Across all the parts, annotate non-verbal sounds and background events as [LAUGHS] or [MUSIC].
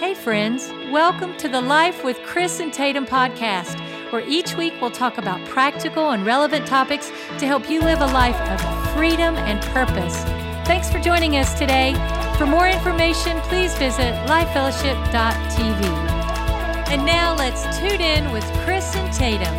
Hey, friends, welcome to the Life with Chris and Tatum podcast, where each week we'll talk about practical and relevant topics to help you live a life of freedom and purpose. Thanks for joining us today. For more information, please visit lifefellowship.tv. And now let's tune in with Chris and Tatum.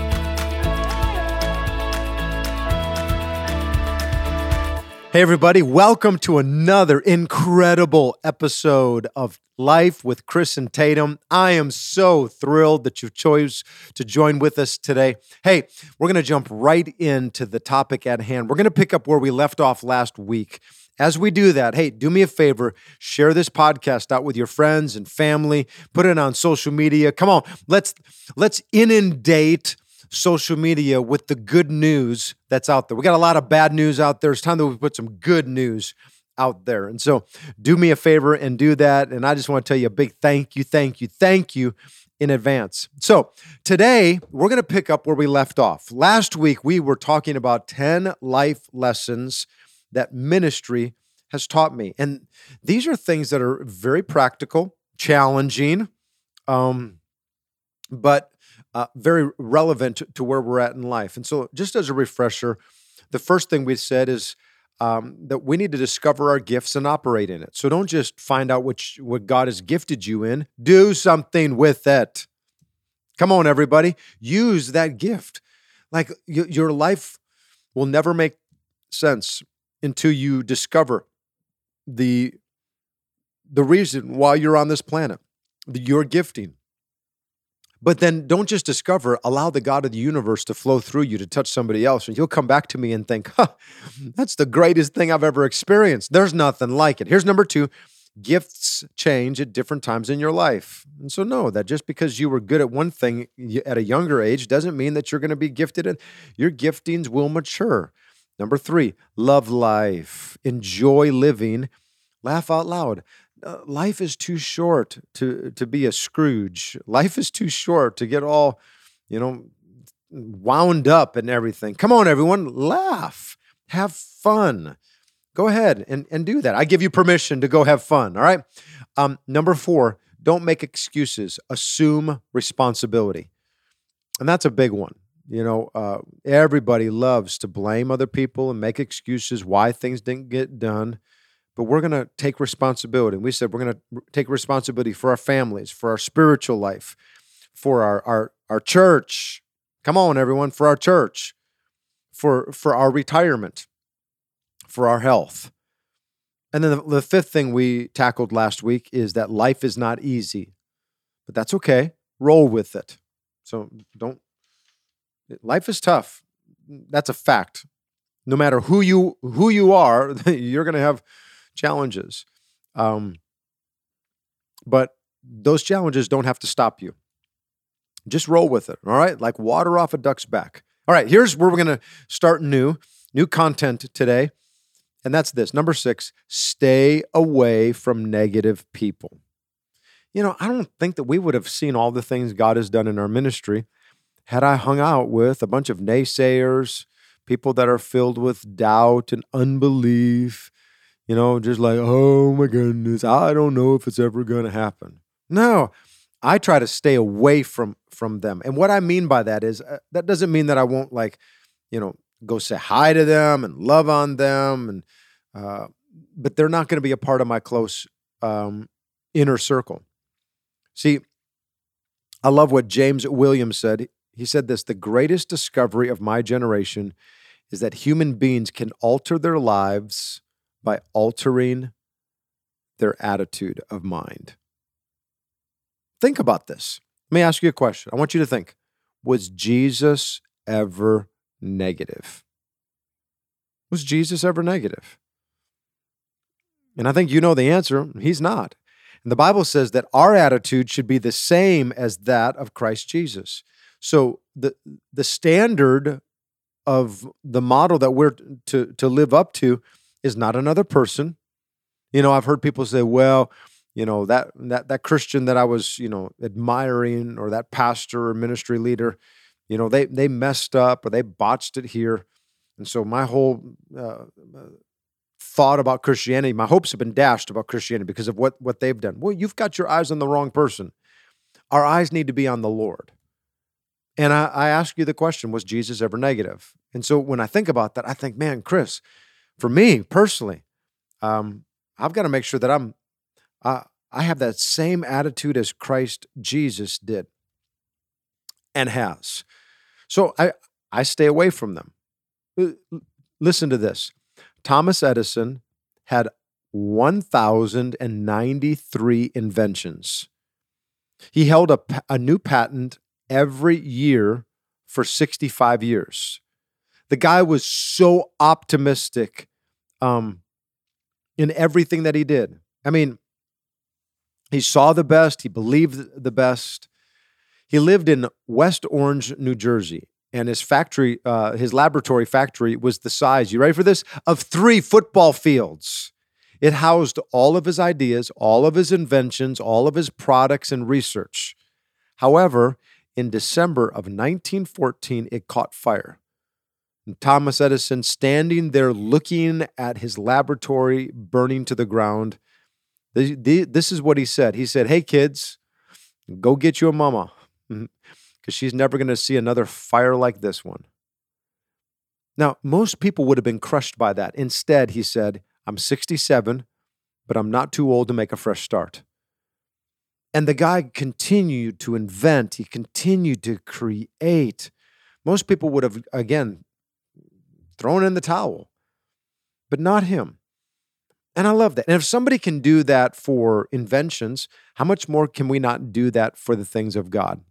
Hey, everybody, welcome to another incredible episode of Life with Chris and Tatum. I am so thrilled that you chose to join with us today. Hey, we're going to jump right into the topic at hand. We're going to pick up where we left off last week. As we do that, hey, do me a favor, share this podcast out with your friends and family, put it on social media. Come on, let's let's inundate social media with the good news that's out there. We got a lot of bad news out there. It's time that we put some good news out there. And so do me a favor and do that. And I just want to tell you a big thank you, thank you, thank you in advance. So today we're going to pick up where we left off. Last week we were talking about 10 life lessons that ministry has taught me. And these are things that are very practical, challenging, um, but uh, very relevant to where we're at in life. And so, just as a refresher, the first thing we said is um, that we need to discover our gifts and operate in it. So don't just find out which what God has gifted you in. Do something with it. Come on, everybody, use that gift. Like y- your life will never make sense until you discover the the reason why you're on this planet, the, your gifting. But then don't just discover, allow the God of the universe to flow through you to touch somebody else. And you'll come back to me and think, huh, that's the greatest thing I've ever experienced. There's nothing like it. Here's number two gifts change at different times in your life. And so, know that just because you were good at one thing at a younger age doesn't mean that you're going to be gifted. And your giftings will mature. Number three, love life, enjoy living, laugh out loud. Uh, life is too short to to be a Scrooge. Life is too short to get all, you know, wound up and everything. Come on, everyone, laugh, have fun. Go ahead and, and do that. I give you permission to go have fun. All right. Um, number four, don't make excuses. Assume responsibility, and that's a big one. You know, uh, everybody loves to blame other people and make excuses why things didn't get done but we're going to take responsibility. And We said we're going to take responsibility for our families, for our spiritual life, for our, our, our church. Come on, everyone, for our church, for, for our retirement, for our health. And then the, the fifth thing we tackled last week is that life is not easy, but that's okay. Roll with it. So don't, life is tough. That's a fact. No matter who you who you are, [LAUGHS] you're going to have challenges. Um, but those challenges don't have to stop you. Just roll with it, all right? Like water off a duck's back. All right, here's where we're going to start new, new content today. And that's this. Number six, stay away from negative people. You know, I don't think that we would have seen all the things God has done in our ministry had I hung out with a bunch of naysayers, people that are filled with doubt and unbelief, you know, just like, oh my goodness, I don't know if it's ever going to happen. No, I try to stay away from from them. And what I mean by that is uh, that doesn't mean that I won't like, you know, go say hi to them and love on them and uh, but they're not going to be a part of my close um, inner circle. See, I love what James Williams said. He said this the greatest discovery of my generation is that human beings can alter their lives by altering their attitude of mind. Think about this. Let me ask you a question. I want you to think Was Jesus ever negative? Was Jesus ever negative? And I think you know the answer. He's not. And the Bible says that our attitude should be the same as that of Christ Jesus. So the the standard of the model that we're to to live up to is not another person. You know, I've heard people say, well, you know, that that that Christian that I was, you know, admiring or that pastor or ministry leader, you know, they they messed up or they botched it here. And so my whole uh, thought about Christianity, my hopes have been dashed about Christianity because of what, what they've done. Well, you've got your eyes on the wrong person. Our eyes need to be on the Lord. And I, I ask you the question was Jesus ever negative? And so when I think about that, I think, man, Chris, for me personally, um, I've got to make sure that I'm, uh, I have that same attitude as Christ Jesus did and has. So I, I stay away from them. Listen to this Thomas Edison had 1,093 inventions. He held a, a new patent every year for 65 years. The guy was so optimistic um, in everything that he did. I mean, he saw the best, he believed the best. He lived in West Orange, New Jersey, and his factory, uh, his laboratory factory, was the size, you ready for this? Of three football fields. It housed all of his ideas, all of his inventions, all of his products and research. However, in December of 1914, it caught fire. Thomas Edison, standing there looking at his laboratory burning to the ground, this is what he said. He said, Hey, kids, go get you a mama mm-hmm, because she's never going to see another fire like this one. Now, most people would have been crushed by that. Instead, he said, I'm 67, but I'm not too old to make a fresh start. And the guy continued to invent, he continued to create. Most people would have, again, thrown in the towel, but not him. And I love that. And if somebody can do that for inventions, how much more can we not do that for the things of God?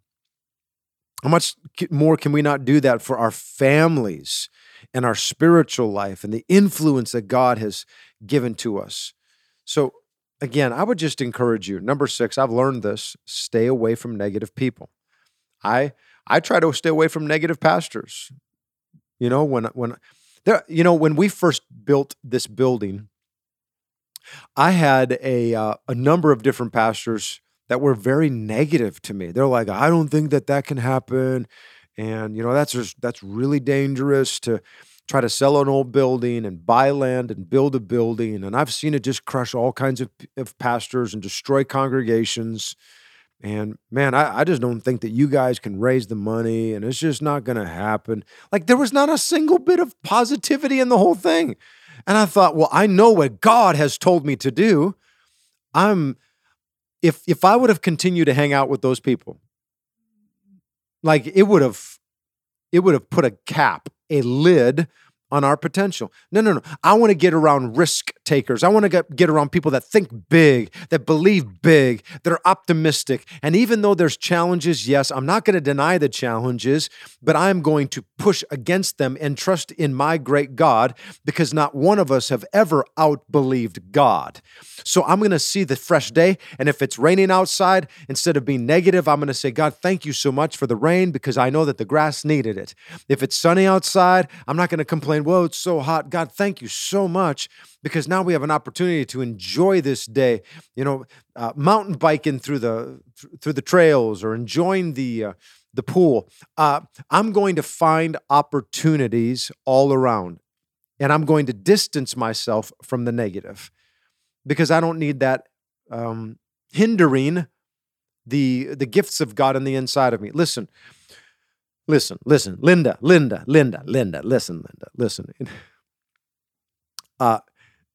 How much more can we not do that for our families and our spiritual life and the influence that God has given to us? So, again, I would just encourage you. Number six, I've learned this stay away from negative people. I I try to stay away from negative pastors. You know, when when there, you know, when we first built this building, I had a uh, a number of different pastors that were very negative to me. They're like, I don't think that that can happen, and you know that's just, that's really dangerous to try to sell an old building and buy land and build a building. And I've seen it just crush all kinds of, of pastors and destroy congregations. And man, I, I just don't think that you guys can raise the money and it's just not going to happen. Like there was not a single bit of positivity in the whole thing. And I thought, well, I know what God has told me to do. I'm if if I would have continued to hang out with those people, like it would have it would have put a cap, a lid on our potential. No, no, no. I want to get around risk takers. I want to get, get around people that think big, that believe big, that are optimistic. And even though there's challenges, yes, I'm not going to deny the challenges, but I'm going to push against them and trust in my great God because not one of us have ever outbelieved God. So I'm going to see the fresh day. And if it's raining outside, instead of being negative, I'm going to say, God, thank you so much for the rain because I know that the grass needed it. If it's sunny outside, I'm not going to complain, whoa, it's so hot. God, thank you so much because now we have an opportunity to enjoy this day, you know, uh, mountain biking through the through the trails or enjoying the uh, the pool. Uh, I'm going to find opportunities all around, and I'm going to distance myself from the negative because I don't need that um, hindering the the gifts of God on the inside of me. Listen, listen, listen, Linda, Linda, Linda, Linda, listen, Linda, listen. [LAUGHS] Uh,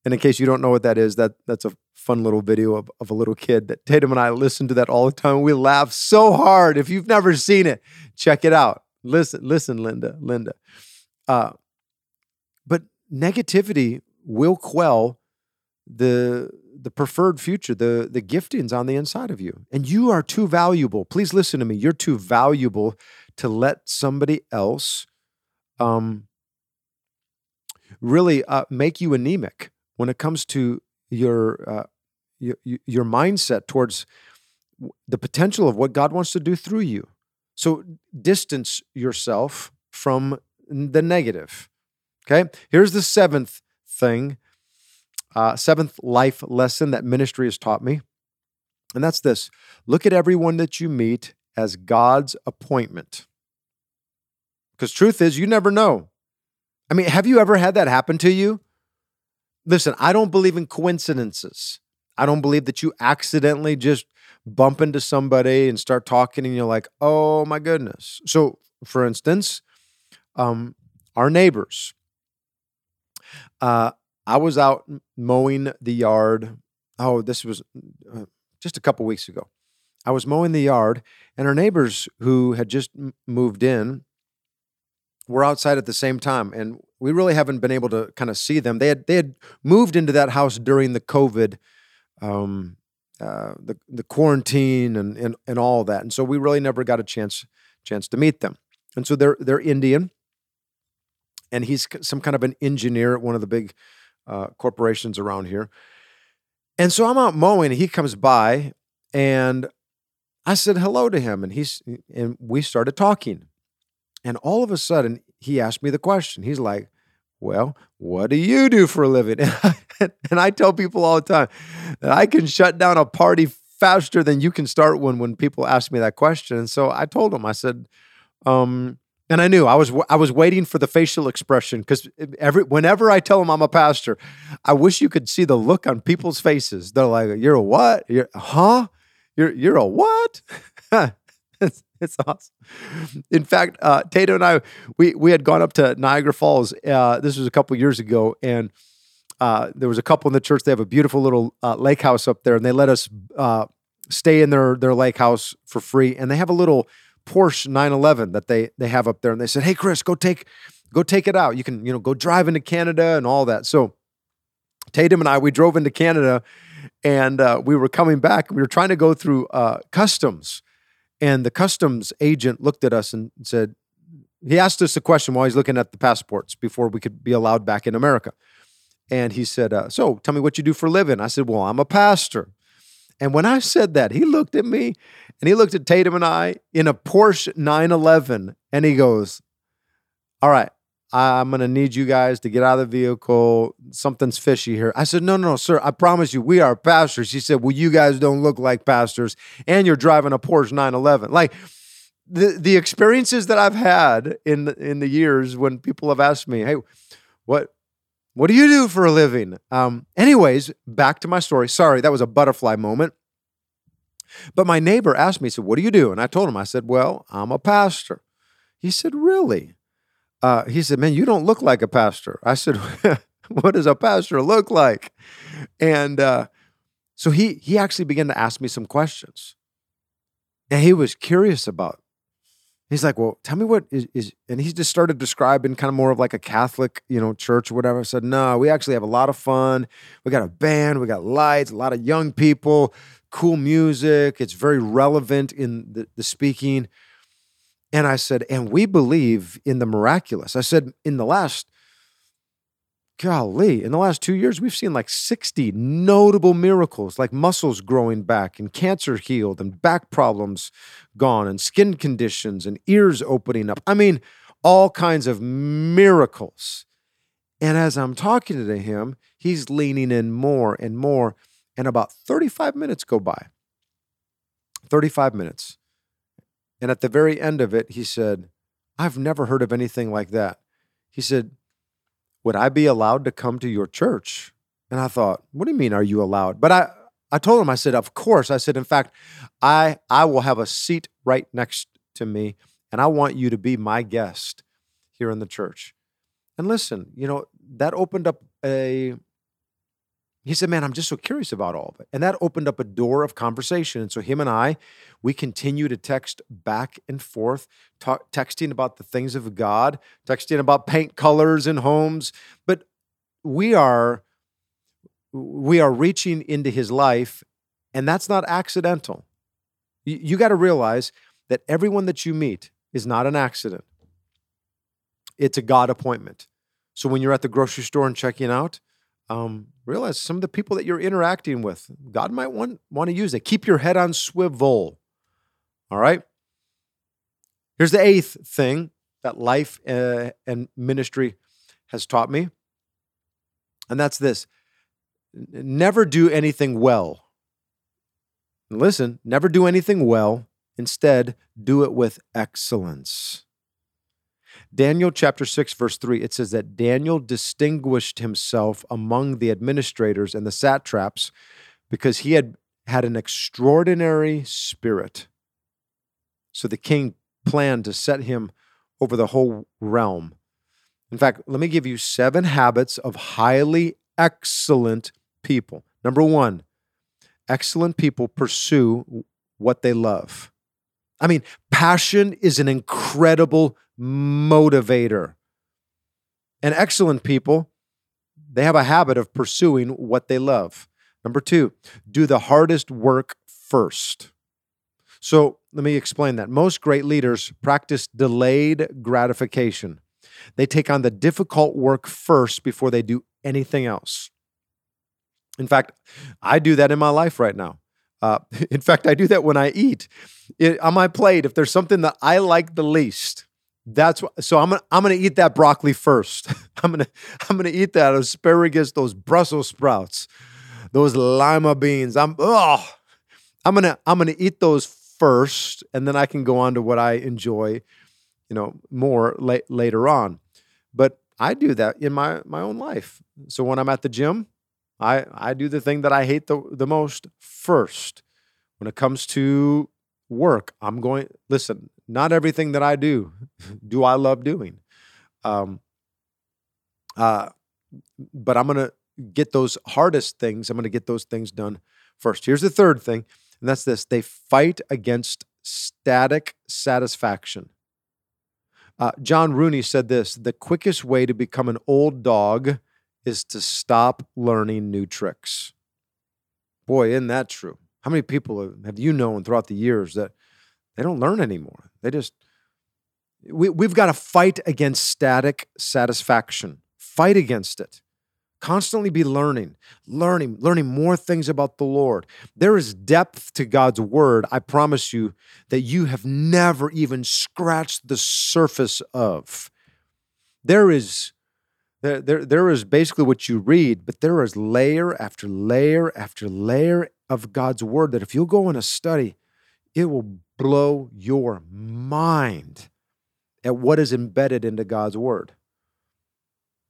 and in case you don't know what that is, that that's a fun little video of, of a little kid that Tatum and I listen to that all the time. We laugh so hard. If you've never seen it, check it out. Listen, listen, Linda, Linda. Uh, but negativity will quell the the preferred future, the the giftings on the inside of you. And you are too valuable. Please listen to me. You're too valuable to let somebody else um really uh, make you anemic when it comes to your uh, your, your mindset towards the potential of what God wants to do through you. So distance yourself from the negative. Okay. Here's the seventh thing, uh, seventh life lesson that ministry has taught me. And that's this look at everyone that you meet as God's appointment. Because truth is, you never know. I mean, have you ever had that happen to you? listen, I don't believe in coincidences. I don't believe that you accidentally just bump into somebody and start talking and you're like, oh my goodness. So, for instance, um, our neighbors. Uh, I was out mowing the yard. Oh, this was uh, just a couple weeks ago. I was mowing the yard, and our neighbors who had just moved in were outside at the same time, and we really haven't been able to kind of see them. They had they had moved into that house during the COVID, um, uh, the the quarantine and and and all that, and so we really never got a chance chance to meet them. And so they're they're Indian, and he's some kind of an engineer at one of the big uh, corporations around here. And so I'm out mowing. And he comes by, and I said hello to him, and he's and we started talking. And all of a sudden, he asked me the question. He's like, "Well, what do you do for a living?" [LAUGHS] and I tell people all the time that I can shut down a party faster than you can start one when people ask me that question. And so I told him, I said, um, and I knew I was I was waiting for the facial expression because every whenever I tell them I'm a pastor, I wish you could see the look on people's faces. They're like, "You're a what? You're huh? You're you're a what?" [LAUGHS] it's, it's awesome. In fact, uh, Tatum and I we we had gone up to Niagara Falls. Uh, this was a couple years ago, and uh, there was a couple in the church. They have a beautiful little uh, lake house up there, and they let us uh, stay in their their lake house for free. And they have a little Porsche 911 that they they have up there, and they said, "Hey, Chris, go take go take it out. You can you know go drive into Canada and all that." So Tatum and I we drove into Canada, and uh, we were coming back. We were trying to go through uh, customs, and the customs agent looked at us and said, he asked us a question while he's looking at the passports before we could be allowed back in America. And he said, uh, "So, tell me what you do for a living." I said, "Well, I'm a pastor." And when I said that, he looked at me and he looked at Tatum and I in a Porsche 911 and he goes, All right, I'm going to need you guys to get out of the vehicle. Something's fishy here. I said, No, no, no, sir. I promise you, we are pastors. He said, Well, you guys don't look like pastors and you're driving a Porsche 911. Like, the, the experiences that I've had in in the years when people have asked me, hey, what what do you do for a living? Um, anyways, back to my story. Sorry, that was a butterfly moment. But my neighbor asked me, he said, What do you do? And I told him, I said, Well, I'm a pastor. He said, Really? Uh, he said, Man, you don't look like a pastor. I said, [LAUGHS] What does a pastor look like? And uh, so he he actually began to ask me some questions. And he was curious about He's like, well, tell me what is, is, and he just started describing kind of more of like a Catholic, you know, church or whatever. I said, no, we actually have a lot of fun. We got a band, we got lights, a lot of young people, cool music. It's very relevant in the, the speaking. And I said, and we believe in the miraculous. I said, in the last golly, in the last two years, we've seen like 60 notable miracles, like muscles growing back and cancer healed and back problems gone and skin conditions and ears opening up. I mean, all kinds of miracles. And as I'm talking to him, he's leaning in more and more. And about 35 minutes go by. 35 minutes. And at the very end of it, he said, I've never heard of anything like that. He said, would I be allowed to come to your church? And I thought, what do you mean, are you allowed? But I, I told him, I said, of course. I said, in fact, I, I will have a seat right next to me, and I want you to be my guest here in the church. And listen, you know, that opened up a he said, Man, I'm just so curious about all of it. And that opened up a door of conversation. And so him and I, we continue to text back and forth, texting about the things of God, texting about paint colors in homes. But we are we are reaching into his life, and that's not accidental. You, you got to realize that everyone that you meet is not an accident. It's a God appointment. So when you're at the grocery store and checking out, um, realize some of the people that you're interacting with, God might want, want to use it. Keep your head on swivel. All right. Here's the eighth thing that life uh, and ministry has taught me, and that's this never do anything well. listen, never do anything well. Instead, do it with excellence. Daniel chapter 6, verse 3, it says that Daniel distinguished himself among the administrators and the satraps because he had had an extraordinary spirit. So the king planned to set him over the whole realm. In fact, let me give you seven habits of highly excellent people. Number one, excellent people pursue what they love. I mean, passion is an incredible motivator. And excellent people, they have a habit of pursuing what they love. Number two, do the hardest work first. So let me explain that. Most great leaders practice delayed gratification. They take on the difficult work first before they do anything else. In fact, I do that in my life right now. Uh, [LAUGHS] in fact, I do that when I eat. It, on my plate, if there's something that I like the least, that's what, so I'm gonna I'm gonna eat that broccoli first. [LAUGHS] I'm gonna I'm gonna eat that asparagus, those Brussels sprouts, those lima beans. I'm oh, I'm gonna I'm gonna eat those first, and then I can go on to what I enjoy, you know, more la- later on. But I do that in my my own life. So when I'm at the gym, I, I do the thing that I hate the, the most first. When it comes to work, I'm going, listen, not everything that I do [LAUGHS] do I love doing. Um, uh, but I'm going to get those hardest things, I'm going to get those things done first. Here's the third thing, and that's this they fight against static satisfaction. Uh, John Rooney said this the quickest way to become an old dog is to stop learning new tricks. Boy, isn't that true? How many people have you known throughout the years that they don't learn anymore? They just, we, we've got to fight against static satisfaction, fight against it. Constantly be learning, learning, learning more things about the Lord. There is depth to God's word, I promise you, that you have never even scratched the surface of. There is there, there, there is basically what you read, but there is layer after layer after layer of God's word that if you'll go in a study, it will blow your mind at what is embedded into God's word.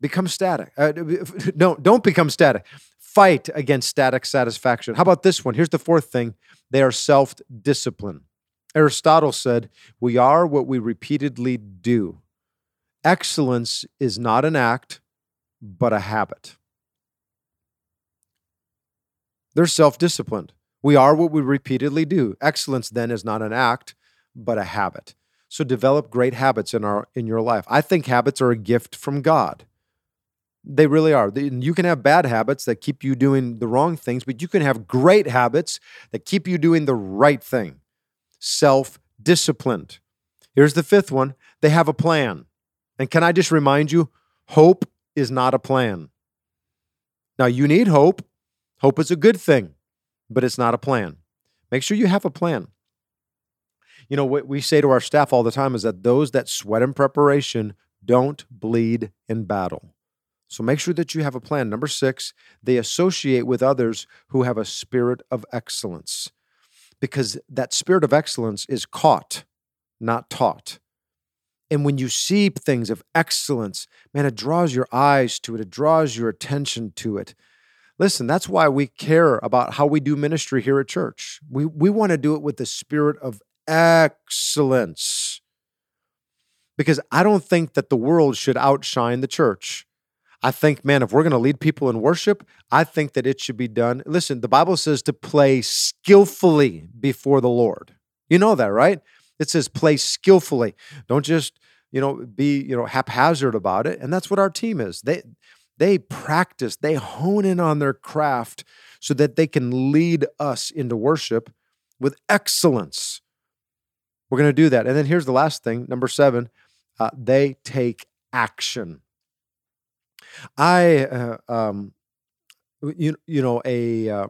Become static. Uh, [LAUGHS] no, don't become static. Fight against static satisfaction. How about this one? Here's the fourth thing they are self discipline. Aristotle said, We are what we repeatedly do. Excellence is not an act, but a habit. They're self disciplined. We are what we repeatedly do. Excellence then is not an act, but a habit. So develop great habits in our in your life. I think habits are a gift from God. They really are. You can have bad habits that keep you doing the wrong things, but you can have great habits that keep you doing the right thing. Self disciplined. Here's the fifth one they have a plan. And can I just remind you, hope is not a plan. Now, you need hope. Hope is a good thing, but it's not a plan. Make sure you have a plan. You know, what we say to our staff all the time is that those that sweat in preparation don't bleed in battle. So make sure that you have a plan. Number six, they associate with others who have a spirit of excellence because that spirit of excellence is caught, not taught. And when you see things of excellence, man, it draws your eyes to it, it draws your attention to it. Listen, that's why we care about how we do ministry here at church. We, we want to do it with the spirit of excellence. Because I don't think that the world should outshine the church. I think, man, if we're going to lead people in worship, I think that it should be done. Listen, the Bible says to play skillfully before the Lord. You know that, right? It says play skillfully. Don't just, you know, be, you know, haphazard about it. And that's what our team is. They they practice, they hone in on their craft so that they can lead us into worship with excellence. We're going to do that. And then here's the last thing, number 7, uh, they take action. I uh, um you, you know a uh,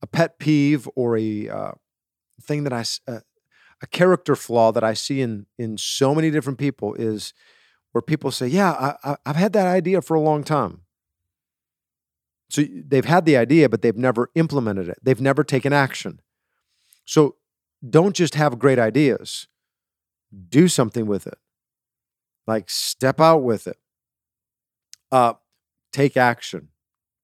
a pet peeve or a uh, thing that I uh, a character flaw that I see in in so many different people is where people say, "Yeah, I, have had that idea for a long time." So they've had the idea, but they've never implemented it. They've never taken action. So don't just have great ideas. Do something with it. Like step out with it. Uh, take action.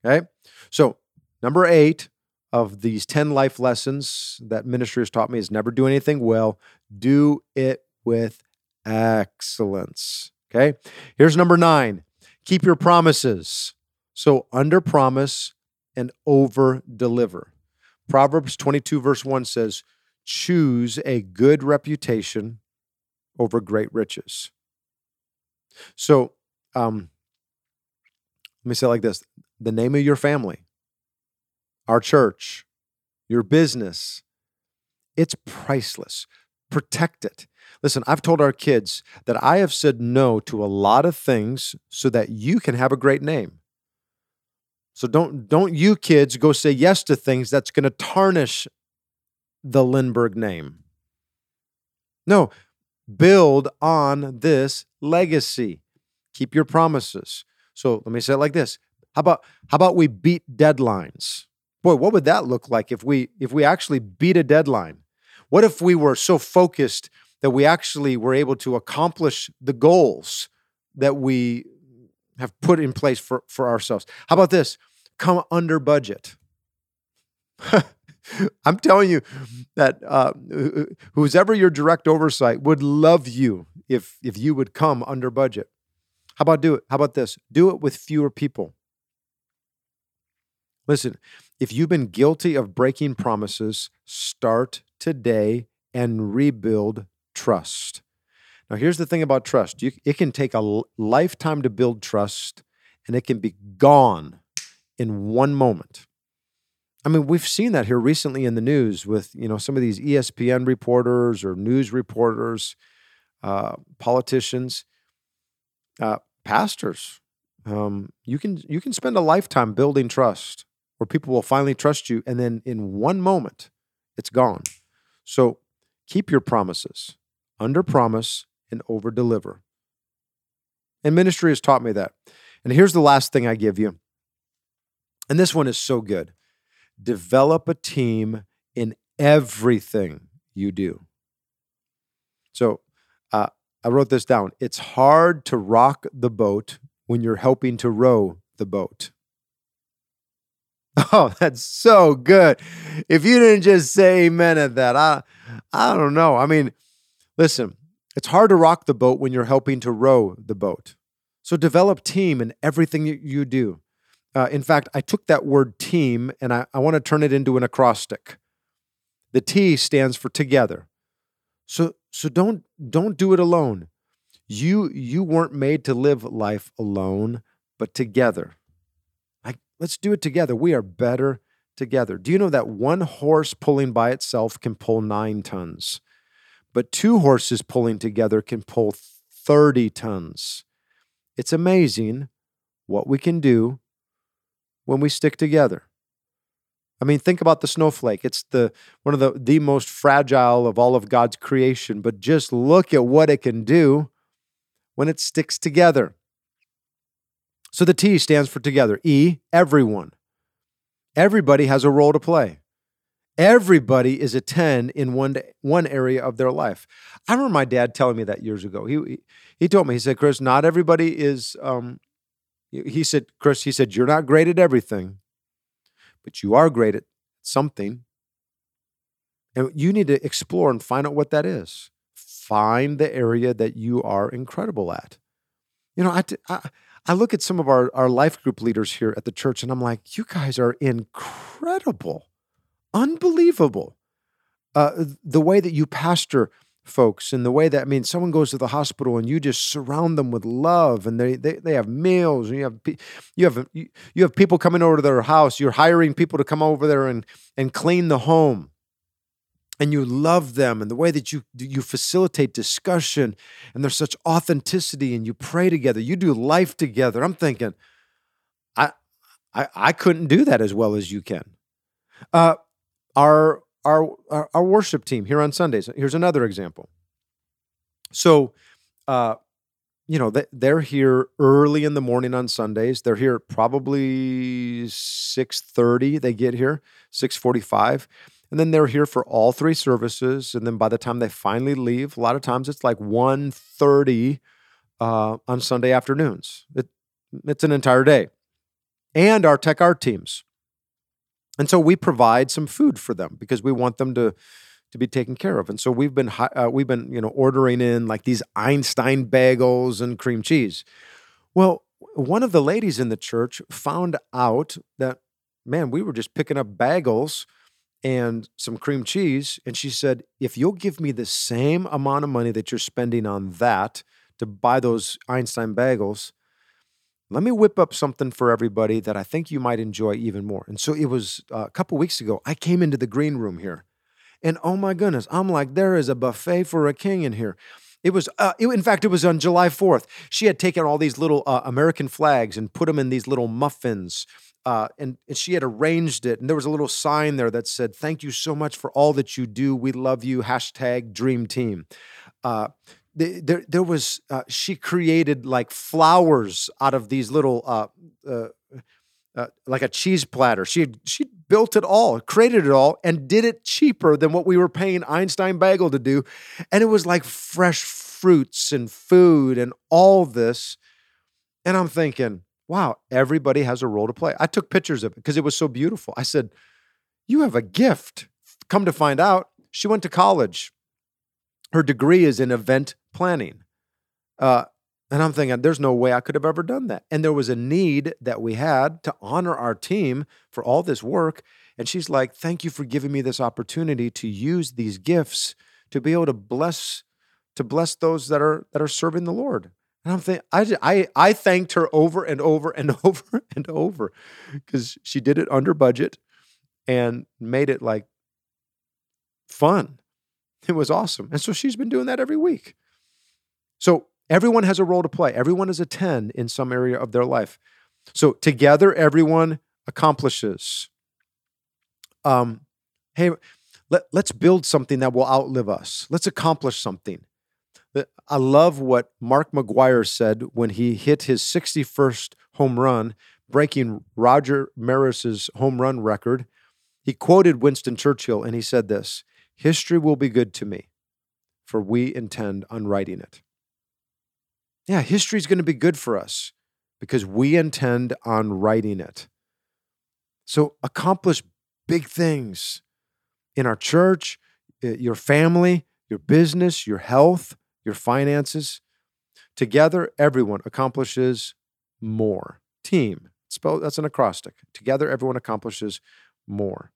Okay. So, number eight of these 10 life lessons that ministry has taught me is never do anything well, do it with excellence. Okay. Here's number nine keep your promises. So, under promise and over deliver. Proverbs 22, verse 1 says, Choose a good reputation over great riches. So, um, let me say it like this the name of your family, our church, your business, it's priceless. Protect it. Listen, I've told our kids that I have said no to a lot of things so that you can have a great name. So don't don't you kids go say yes to things that's going to tarnish the Lindbergh name. No, build on this legacy. Keep your promises. So let me say it like this. How about how about we beat deadlines? Boy, what would that look like if we if we actually beat a deadline? What if we were so focused that we actually were able to accomplish the goals that we have put in place for, for ourselves? How about this? Come under budget. [LAUGHS] I'm telling you that uh, who's ever your direct oversight would love you if if you would come under budget. How about do it? How about this? Do it with fewer people. Listen, if you've been guilty of breaking promises, start today and rebuild trust. Now, here's the thing about trust you, it can take a lifetime to build trust, and it can be gone in one moment. I mean, we've seen that here recently in the news with you know some of these ESPN reporters or news reporters, uh, politicians, uh, pastors. Um, you can you can spend a lifetime building trust, where people will finally trust you, and then in one moment, it's gone. So keep your promises, under promise and over deliver. And ministry has taught me that. And here's the last thing I give you. And this one is so good develop a team in everything you do. So uh, I wrote this down. It's hard to rock the boat when you're helping to row the boat. [LAUGHS] Oh, that's so good. If you didn't just say amen at that, I I don't know. I mean, listen, it's hard to rock the boat when you're helping to row the boat. So develop team in everything that you do. Uh, in fact, I took that word team and I, I want to turn it into an acrostic. The T stands for together. So so don't don't do it alone. You you weren't made to live life alone, but together. Like let's do it together. We are better together. Do you know that one horse pulling by itself can pull 9 tons, but two horses pulling together can pull 30 tons. It's amazing what we can do when we stick together. I mean, think about the snowflake. It's the one of the, the most fragile of all of God's creation, but just look at what it can do when it sticks together. So the T stands for together. E, everyone. Everybody has a role to play. Everybody is a 10 in one, one area of their life. I remember my dad telling me that years ago. He, he told me, he said, Chris, not everybody is um, he said, Chris, he said, You're not great at everything, but you are great at something. And you need to explore and find out what that is. Find the area that you are incredible at. You know, I, I, I look at some of our, our life group leaders here at the church and I'm like, you guys are incredible, unbelievable. Uh, the way that you pastor folks and the way that I mean someone goes to the hospital and you just surround them with love and they they, they have meals and you have you have you have people coming over to their house. You're hiring people to come over there and and clean the home. And you love them and the way that you you facilitate discussion and there's such authenticity and you pray together you do life together. I'm thinking i i, I couldn't do that as well as you can. Uh our our, our, worship team here on Sundays. Here's another example. So, uh, you know, they're here early in the morning on Sundays. They're here probably 6:30. They get here 6:45, and then they're here for all three services. And then by the time they finally leave, a lot of times it's like 1:30 uh, on Sunday afternoons. It, it's an entire day. And our tech art teams. And so we provide some food for them because we want them to to be taken care of. And so we've been uh, we've been you know ordering in like these Einstein bagels and cream cheese. Well, one of the ladies in the church found out that man, we were just picking up bagels and some cream cheese, and she said, "If you'll give me the same amount of money that you're spending on that to buy those Einstein bagels." Let me whip up something for everybody that I think you might enjoy even more. And so it was uh, a couple weeks ago, I came into the green room here. And oh my goodness, I'm like, there is a buffet for a king in here. It was, uh, it, in fact, it was on July 4th. She had taken all these little uh, American flags and put them in these little muffins. Uh, and, and she had arranged it. And there was a little sign there that said, Thank you so much for all that you do. We love you. Hashtag dream team. Uh, there, there was uh, she created like flowers out of these little uh, uh, uh, like a cheese platter. She had, she built it all, created it all, and did it cheaper than what we were paying Einstein Bagel to do. And it was like fresh fruits and food and all this. And I'm thinking, wow, everybody has a role to play. I took pictures of it because it was so beautiful. I said, you have a gift. Come to find out, she went to college. Her degree is in event planning. Uh, and I'm thinking, there's no way I could have ever done that. And there was a need that we had to honor our team for all this work. And she's like, thank you for giving me this opportunity to use these gifts to be able to bless to bless those that are that are serving the Lord. And I'm thinking, I, I, I thanked her over and over and [LAUGHS] over and over because she did it under budget and made it like fun. It was awesome. And so she's been doing that every week. So everyone has a role to play. Everyone is a 10 in some area of their life. So together, everyone accomplishes. Um, hey, let, let's build something that will outlive us. Let's accomplish something. I love what Mark McGwire said when he hit his 61st home run, breaking Roger Maris's home run record. He quoted Winston Churchill and he said this History will be good to me, for we intend on writing it. Yeah, history is going to be good for us because we intend on writing it. So accomplish big things in our church, your family, your business, your health, your finances. Together, everyone accomplishes more. Team. Spell that's an acrostic. Together, everyone accomplishes more.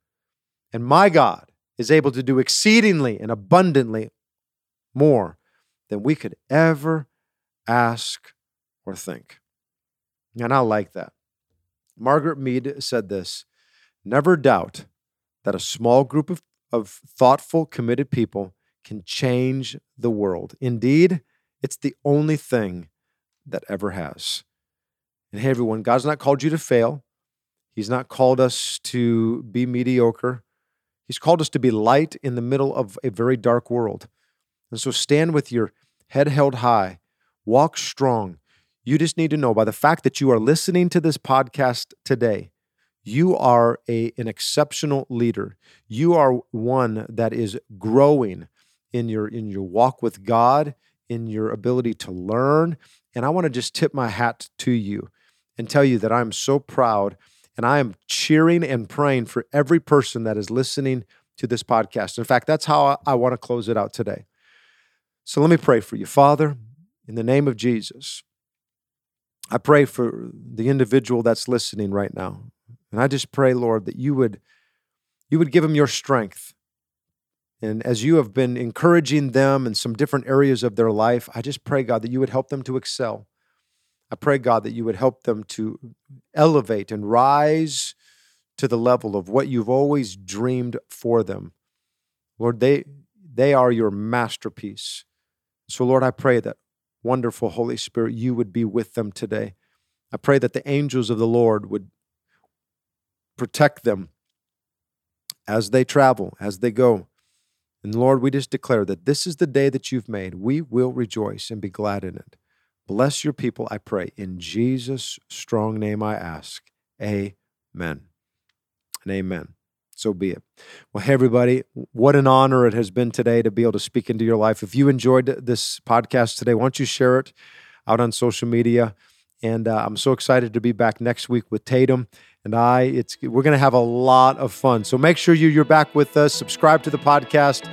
And my God is able to do exceedingly and abundantly more than we could ever ask, or think. And I like that. Margaret Mead said this Never doubt that a small group of, of thoughtful, committed people can change the world. Indeed, it's the only thing that ever has. And hey, everyone, God's not called you to fail. He's not called us to be mediocre. He's called us to be light in the middle of a very dark world. And so stand with your head held high Walk strong. You just need to know by the fact that you are listening to this podcast today, you are a, an exceptional leader. You are one that is growing in your in your walk with God, in your ability to learn. And I want to just tip my hat to you and tell you that I'm so proud and I am cheering and praying for every person that is listening to this podcast. In fact, that's how I, I want to close it out today. So let me pray for you. Father, in the name of Jesus, I pray for the individual that's listening right now. And I just pray, Lord, that you would you would give them your strength. And as you have been encouraging them in some different areas of their life, I just pray, God, that you would help them to excel. I pray, God, that you would help them to elevate and rise to the level of what you've always dreamed for them. Lord, they, they are your masterpiece. So, Lord, I pray that wonderful Holy Spirit, you would be with them today. I pray that the angels of the Lord would protect them as they travel, as they go. And Lord, we just declare that this is the day that you've made. We will rejoice and be glad in it. Bless your people, I pray. In Jesus' strong name I ask. Amen and amen so be it. Well, hey, everybody, what an honor it has been today to be able to speak into your life. If you enjoyed this podcast today, why don't you share it? out on social media. And uh, I'm so excited to be back next week with Tatum and I. It's we're going to have a lot of fun. So make sure you you're back with us. Subscribe to the podcast.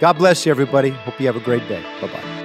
God bless you, everybody. Hope you have a great day. Bye bye.